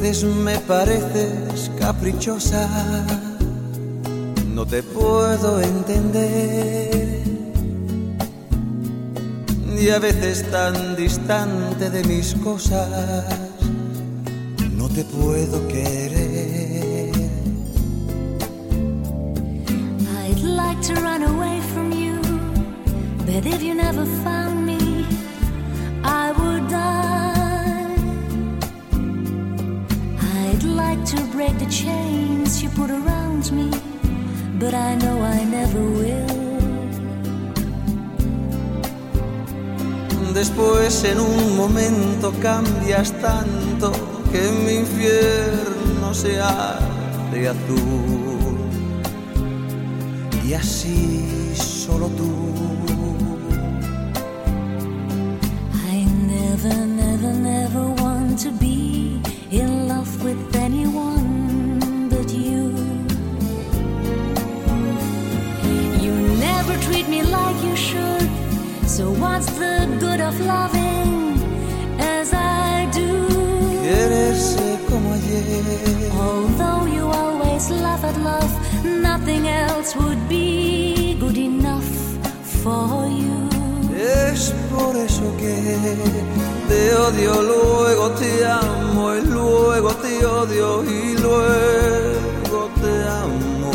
veces me pareces caprichosa, no te puedo entender. Y a veces tan distante de mis cosas, no te puedo querer. I'd like to run away from you, but if you never found to break the chains you put around me, but I know I never will. Después en un momento cambias tanto que mi infierno se hace azul. Y así solo tú. I never, never, never want to be what's the good of loving as I do? Quererse como ayer. Although you always laugh at love, nothing else would be good enough for you. Es por eso que te odio, luego te amo y luego te odio y luego te amo.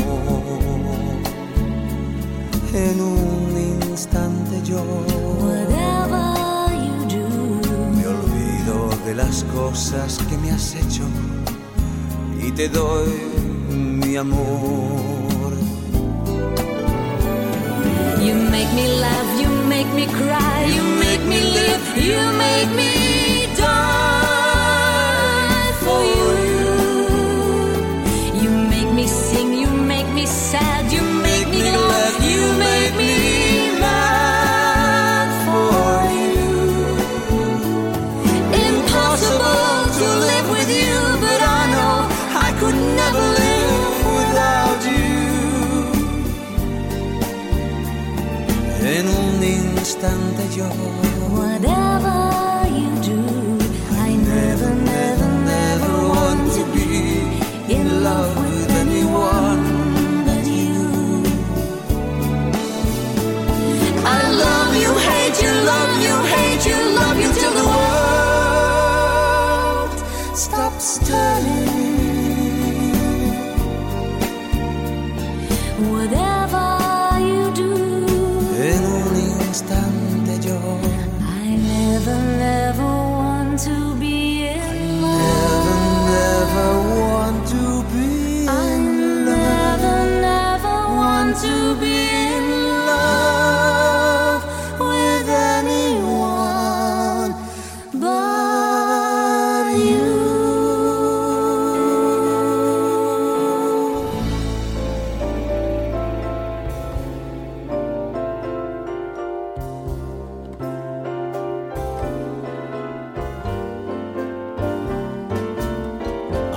En un instante yo de las cosas que me has hecho y te doy mi amor. You make me laugh, you make me cry, you make me live, you make me die for you. You make me sing, you make me sad, you make me glad, you make your voice.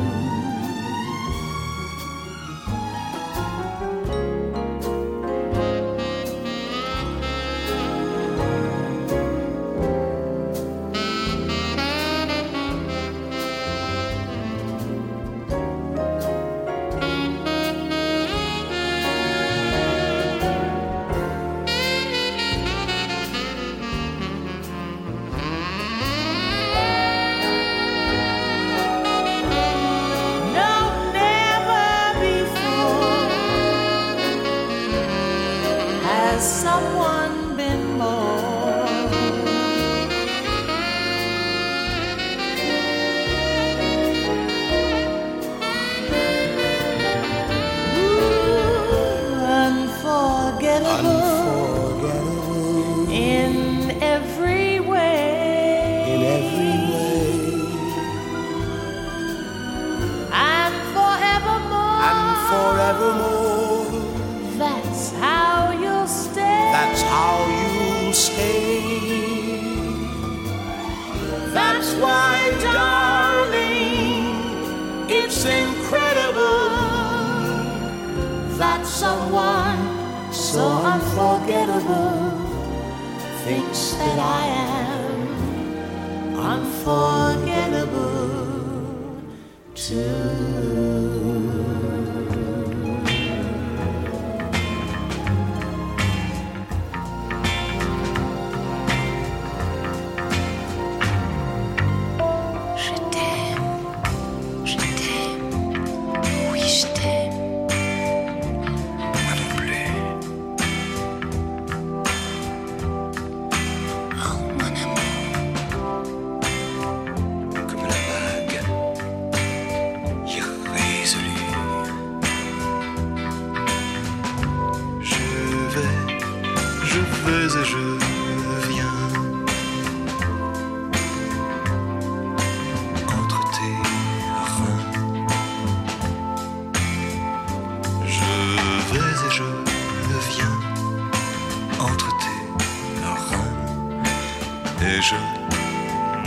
neže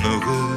mnogo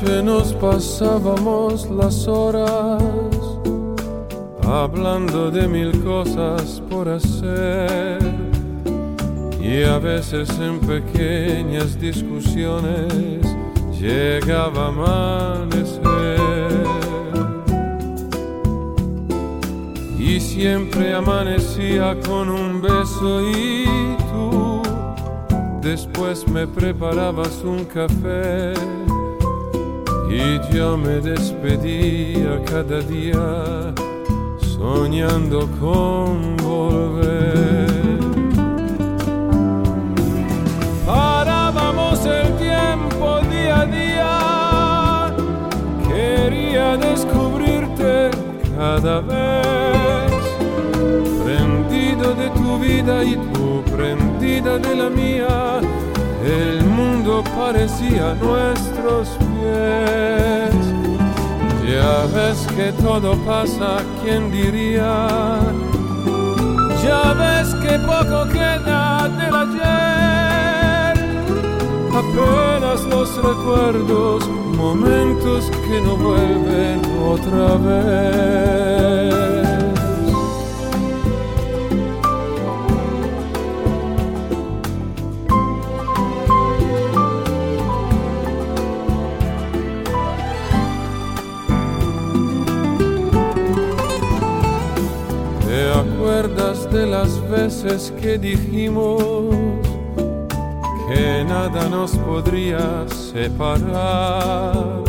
noche nos pasábamos las horas hablando de mil cosas por hacer y a veces en pequeñas discusiones llegaba a amanecer. Y siempre amanecía con un beso y tú después me preparabas un café y yo me despedía cada día soñando con volver. Parábamos el tiempo día a día, quería descubrirte cada vez, prendido de tu vida y tú prendida de la mía, el mundo parecía nuestros Ya ves que todo pasa, ¿quién diría? Ya ves que poco queda del ayer. Apenas los recuerdos, momentos que no vuelven otra vez. Veces que dijimos que nada nos podría separar.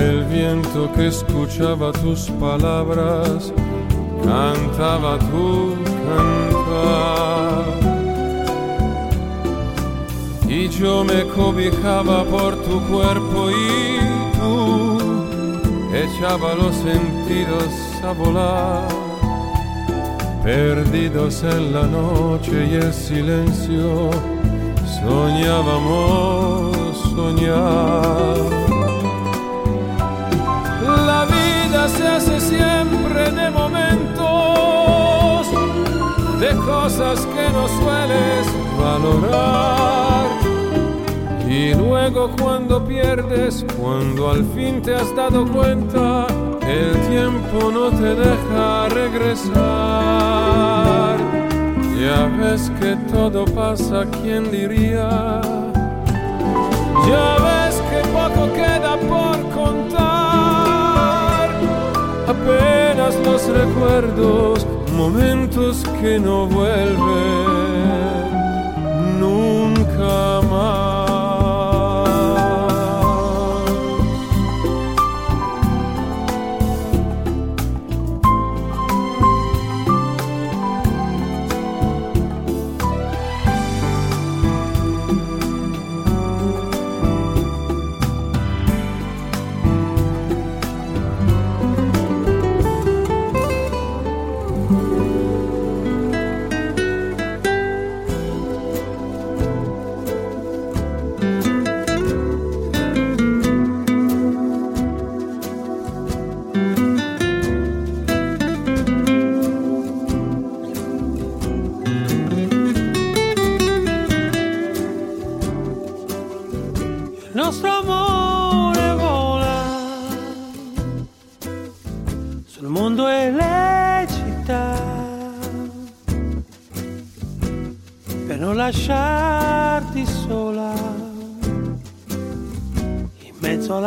El viento que escuchaba tus palabras cantaba tu cantar. Y yo me cobijaba por tu cuerpo y tú echaba los sentidos a volar perdidos en la noche y el silencio, soñábamos soñar. La vida se hace siempre de momentos, de cosas que no sueles valorar. Y luego cuando pierdes, cuando al fin te has dado cuenta, el tiempo no te deja regresar. Ya ves que todo pasa, ¿quién diría? Ya ves que poco queda por contar. Apenas los recuerdos, momentos que no vuelven nunca más.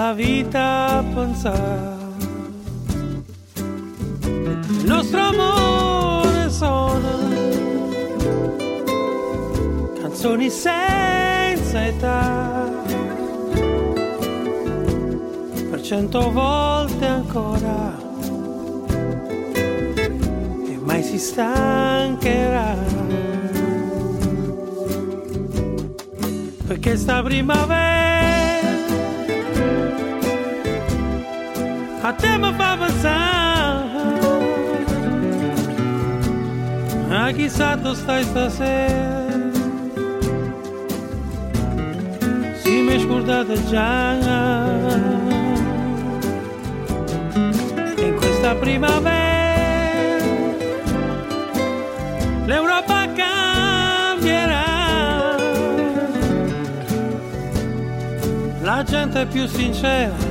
Alla vita a pensare. Il nostro amore sono canzoni senza età. Per cento volte ancora e mai si stancherà. perché sta primavera até meu avançar. Aqui sato está a Se me escordada já. Em questa primavera, l'Europa cambierà. La gente è più sincera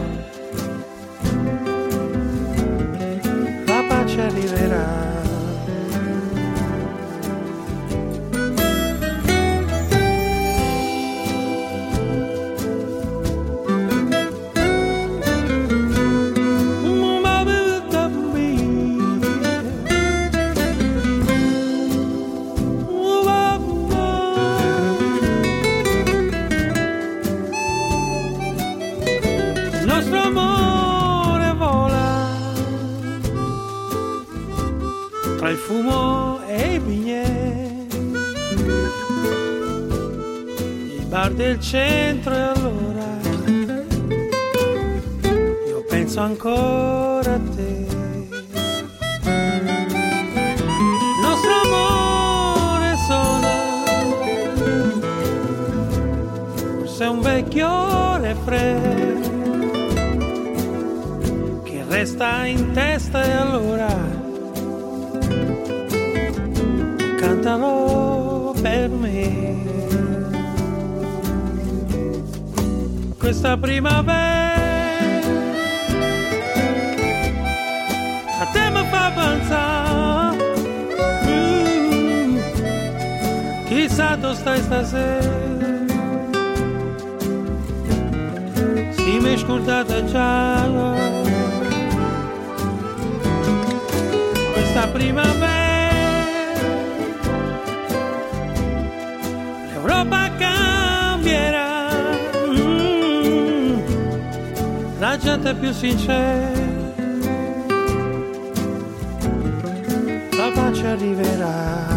nostro amore vola tra il fumo e i vigneti, i bar del centro e allora. Io penso ancora a te. Il nostro amore sola, forse un vecchio refrain che resta in testa e allora cantalo per me. Questa primavera a te mi fa pensare. Mm, chissà dove stai stasera. Si mi è scordata questa primavera. l'Europa cambierà. Mm, la gente è più sincera. La pace arriverà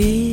breathe.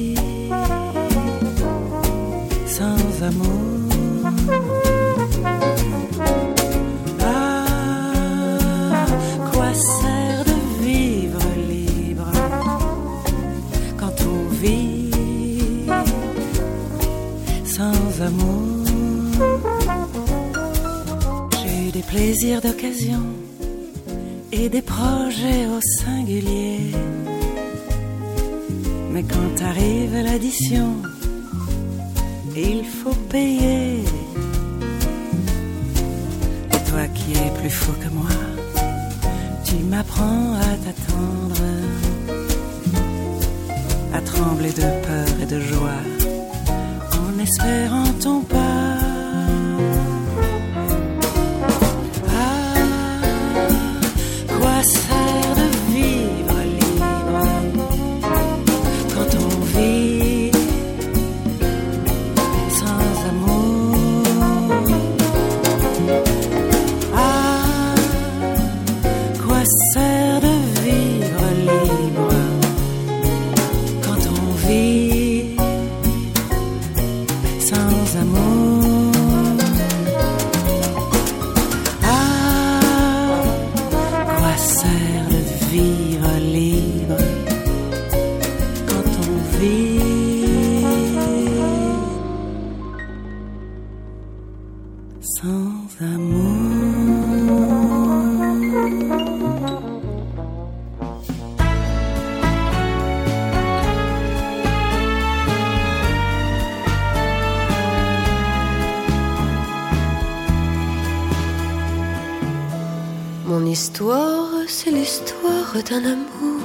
Histoire, c'est l'histoire d'un amour.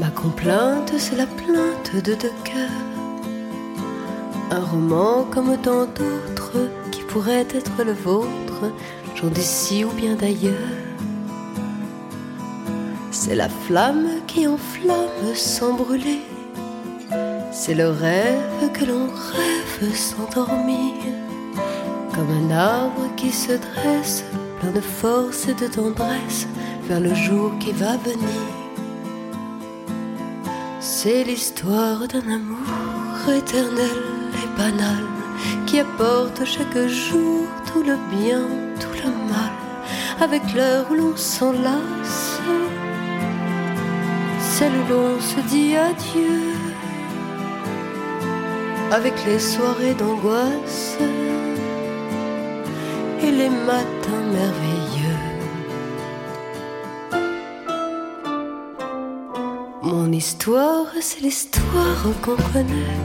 Ma complainte, c'est la plainte de deux cœurs. Un roman comme tant d'autres qui pourrait être le vôtre, jour d'ici ou bien d'ailleurs. C'est la flamme qui enflamme sans brûler. C'est le rêve que l'on rêve sans dormir. Comme un arbre qui se dresse, de force et de tendresse, vers le jour qui va venir. C'est l'histoire d'un amour éternel et banal, qui apporte chaque jour tout le bien, tout le mal, avec l'heure où l'on s'enlace, celle où l'on se dit adieu, avec les soirées d'angoisse les matins merveilleux. Mon histoire, c'est l'histoire qu'on connaît.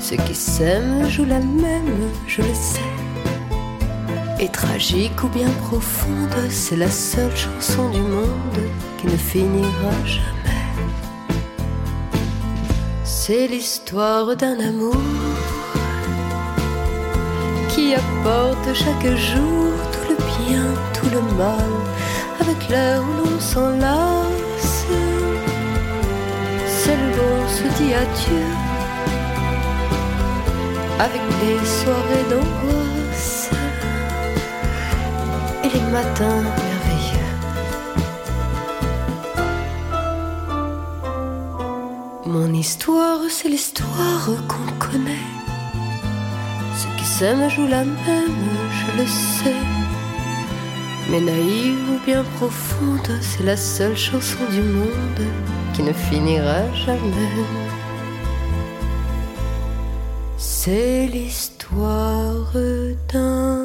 Ceux qui s'aiment jouent la même, je le sais. Et tragique ou bien profonde, c'est la seule chanson du monde qui ne finira jamais. C'est l'histoire d'un amour qui apporte chaque jour tout le bien, tout le mal, avec l'heure où l'on s'enlace, celle où l'on se dit adieu, avec les soirées d'angoisse et les matins merveilleux. Mon histoire, c'est l'histoire qu'on connaît. Qui s'aiment jouent la même, je le sais. Mais naïve ou bien profonde, c'est la seule chanson du monde qui ne finira jamais. C'est l'histoire d'un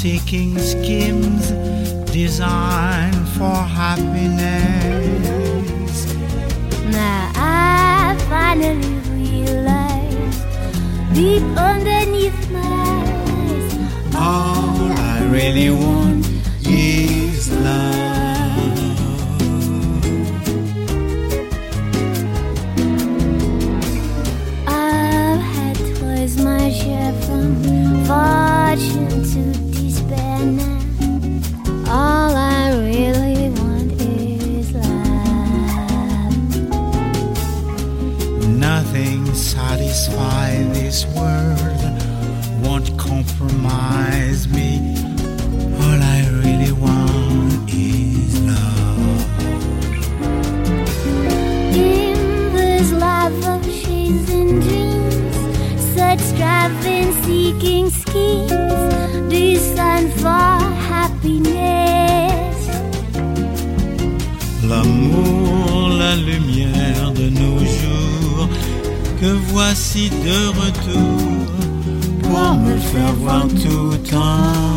seeking satisfy this world won't compromise me. que voici de retour pour me faire voir tout en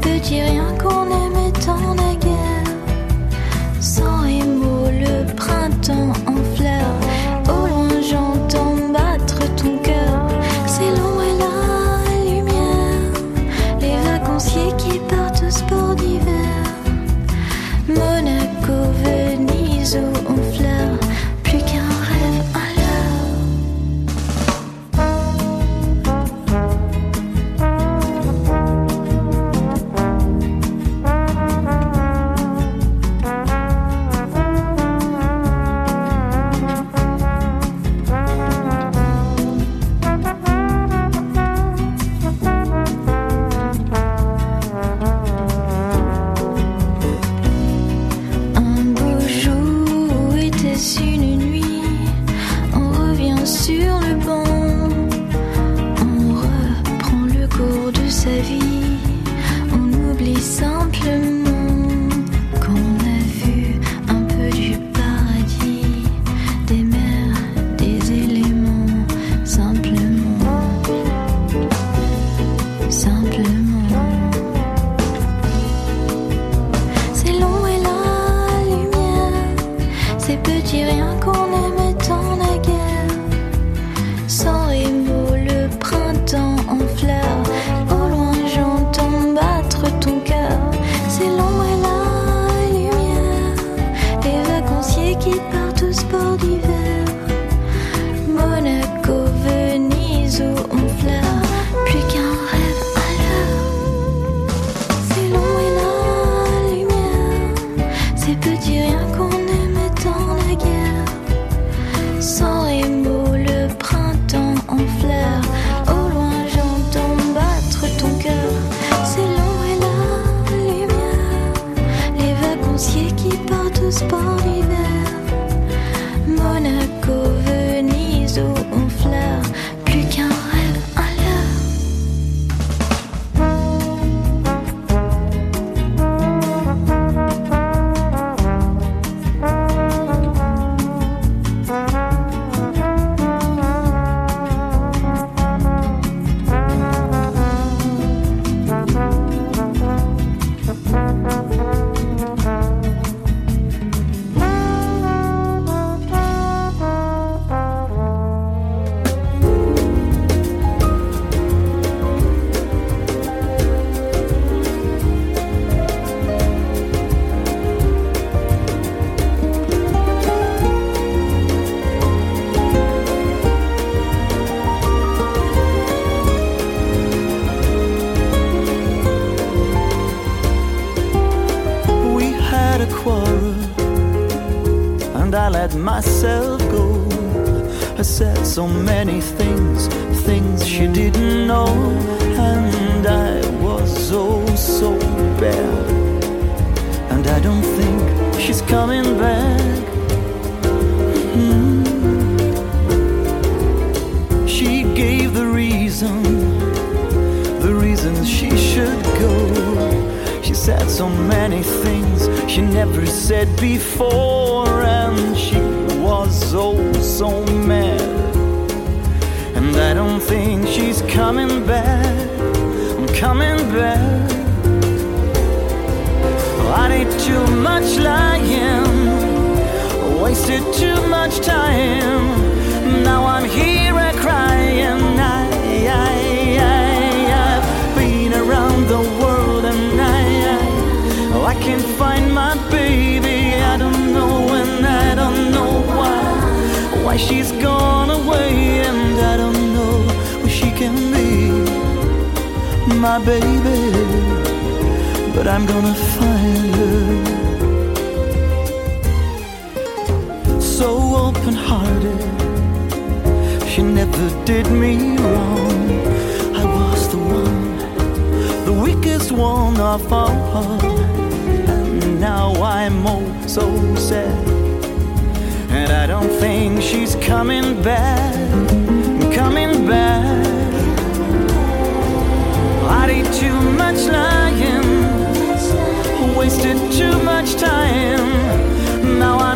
petits riens qu'on aimait tant naguère. Sans émaux, le printemps en many. much lying, wasted too much time. Now I'm here crying. I, I, I, have been around the world and I, I, I can't find my baby. I don't know and I don't know why. Why she's gone away and I don't know where she can be. My baby, but I'm gonna find her. so open hearted. She never did me wrong. I was the one, the weakest one of all. And now I'm all so sad. And I don't think she's coming back, coming back. I did too much lying, wasted too much time. Now I'm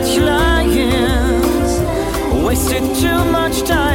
much lying, wasted too much time.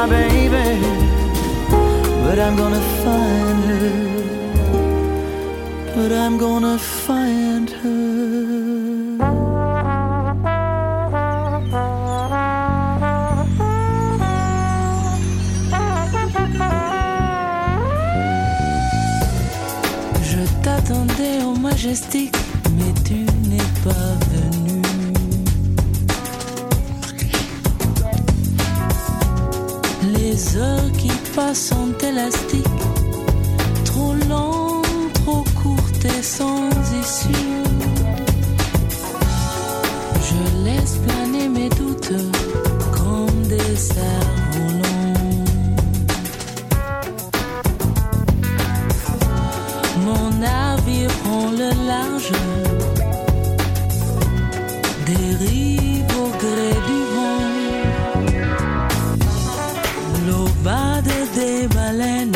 My baby, but I'm gonna find her. But I'm gonna find her. Je sont élastiques, trop longues, trop courtes et sans issue. Je laisse planer mes doutes comme des cerfs-volants. Mon navire prend le large, dérive au gré Des baleines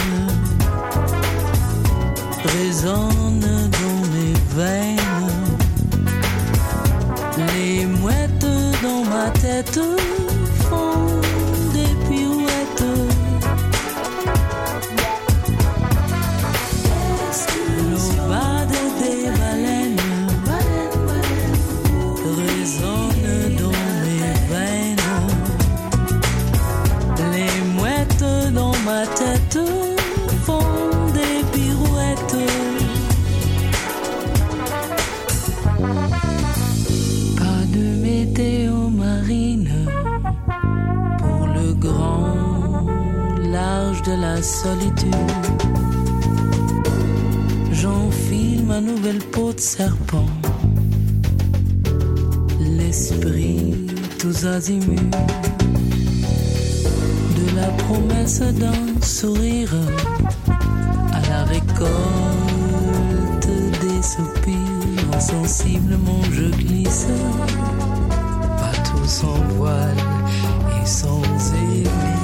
résonne dans mes veines. Les mouettes dans ma tête solitude. J'enfile ma nouvelle peau de serpent. L'esprit tous azimuts de la promesse d'un sourire à la récolte des soupirs. Insensiblement je glisse, bateau sans voile et sans hélice.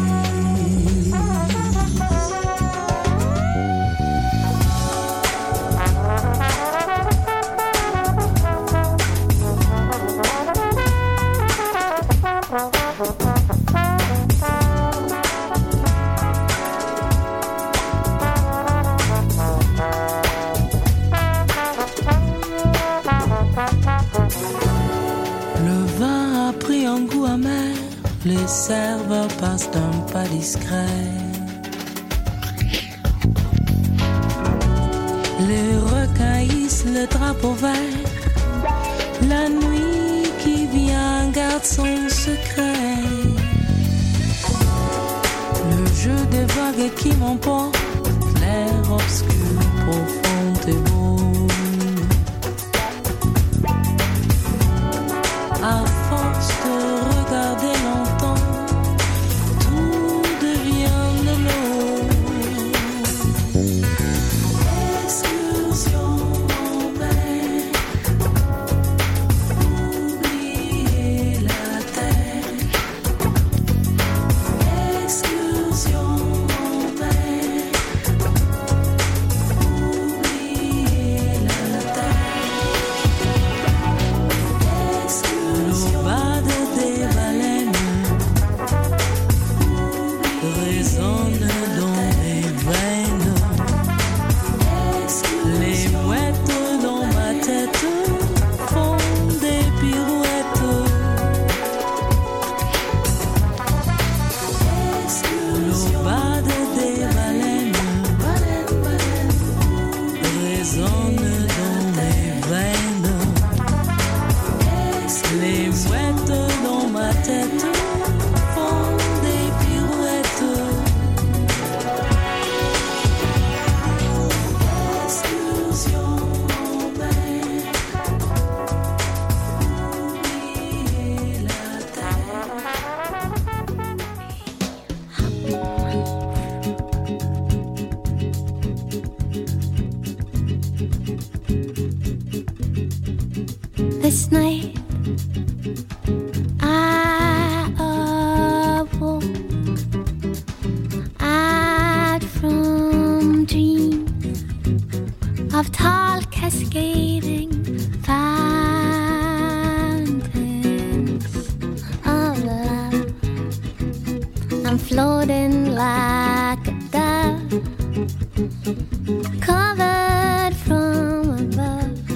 Garde son secret. Le jeu des vagues qui m'emporte, l'air obscur, profond of tall cascading fountains of love. I'm floating like a dove, covered from above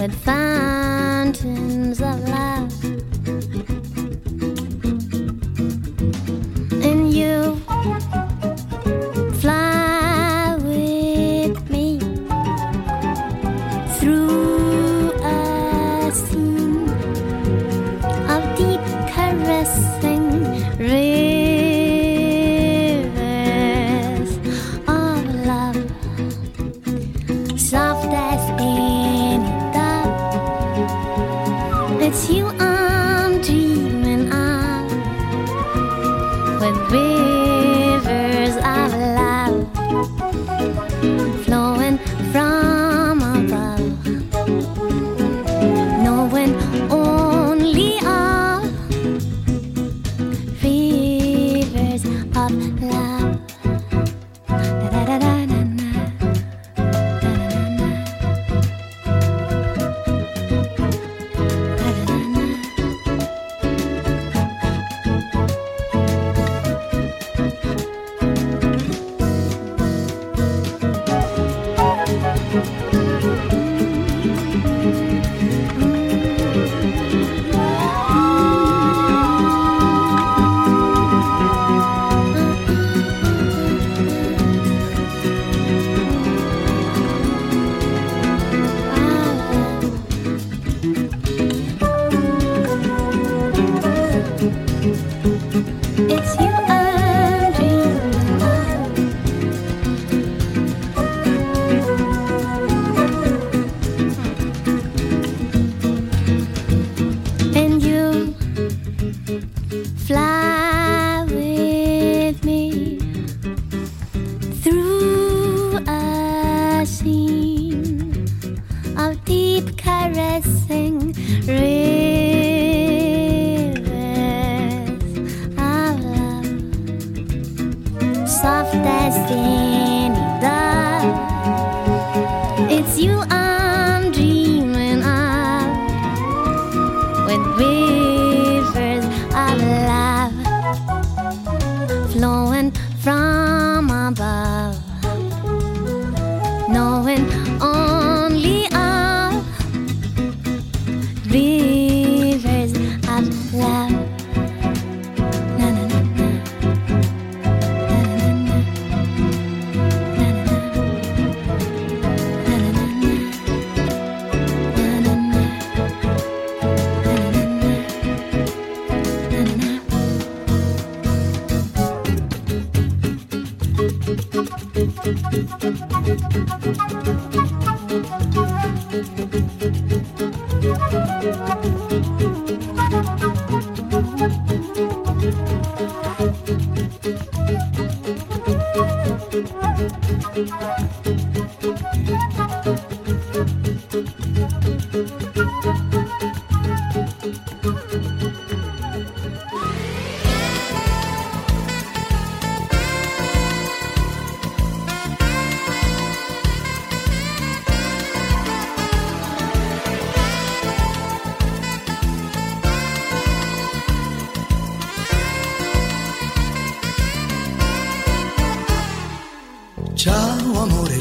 with fountains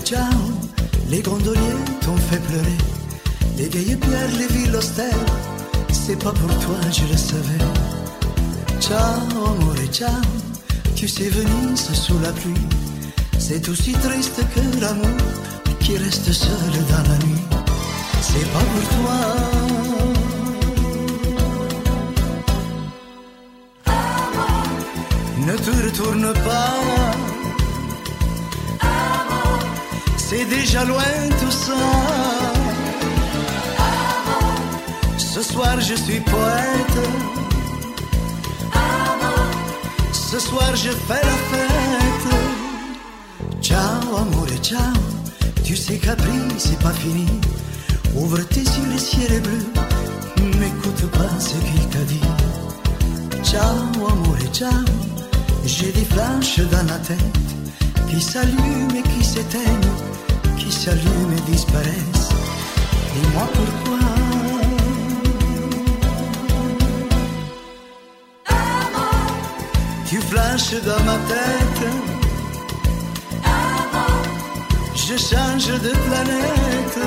Ciao les gondoliers t'ont fait pleurer, les vieilles pierres, les villes austères, c'est pas pour toi, je le savais. Ciao amore, ciao, tu sais Venise sous la pluie, c'est aussi triste que l'amour qui reste seul dans la nuit. C'est pas pour toi. Ne te retourne pas. C'est déjà loin tout ça. Ce soir je suis poète. Ce soir je fais la fête. Ciao amore, ciao. Tu sais qu'après c'est pas fini. Ouvre tes yeux, le ciel est bleu. N'écoute pas ce qu'il t'a dit. Ciao, amore, ciao. J'ai des flashs dans la tête qui s'allument et qui s'éteignent, qui s'allument et disparaissent. Dis-moi pourquoi. Tu flashes dans ma tête. Je change de planète.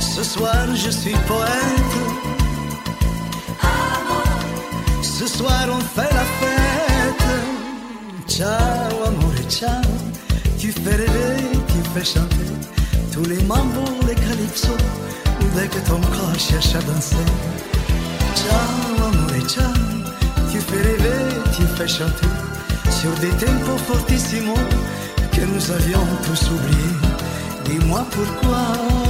Ce soir je suis poète. Ce soir on fait la fête. Ciao amore, ciao. Tu fais rêver, tu fais chanter tous les mambos, les calypsos, dès que ton corps cherche à danser. Ciao amore, ciao. Tu fais rêver, tu fais chanter sur des tempos fortissimos que nous avions tous oubliés. Dis-moi pourquoi.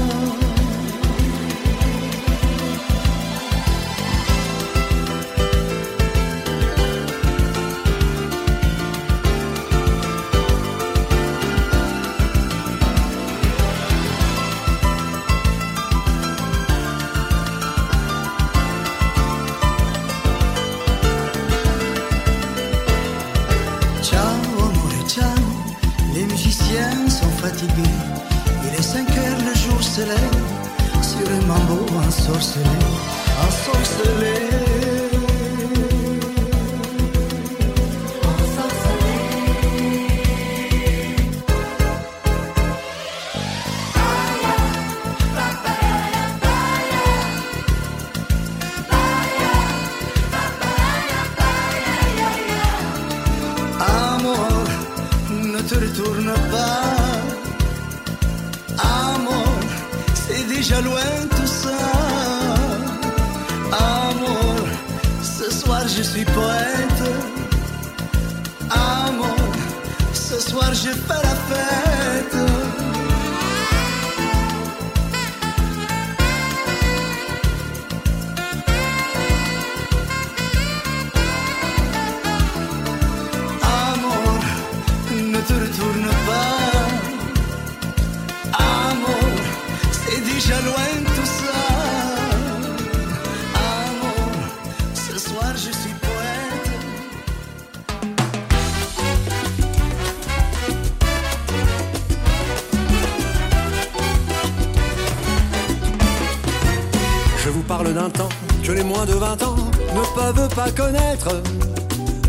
Parle d'un temps que les moins de 20 ans ne peuvent pas connaître.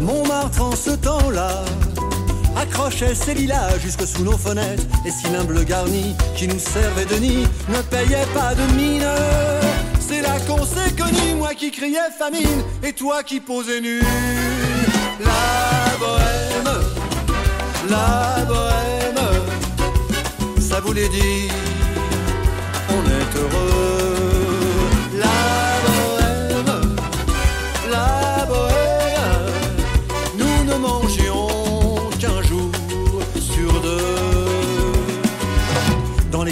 Montmartre en ce temps-là accrochait ses lilas jusque sous nos fenêtres. Les cylindres bleus garnis qui nous servaient de nid ne payaient pas de mine. C'est là qu'on s'est connus, moi qui criais famine et toi qui posais nu. La bohème, la bohème, ça voulait dire on est heureux.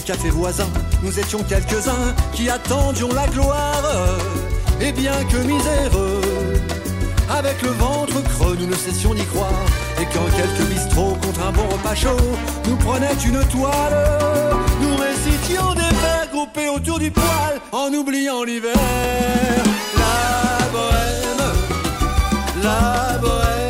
Les cafés voisins, nous étions quelques-uns qui attendions la gloire. Et bien que miséreux, avec le ventre creux, nous ne cessions d'y croire. Et quand quelques bistrots contre un bon repas chaud nous prenaient une toile, nous récitions des vers groupés autour du poêle en oubliant l'hiver. La bohème, la bohème,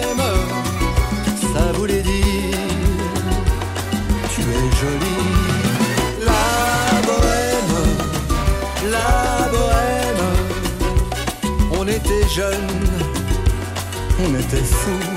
jeunes, on était fous.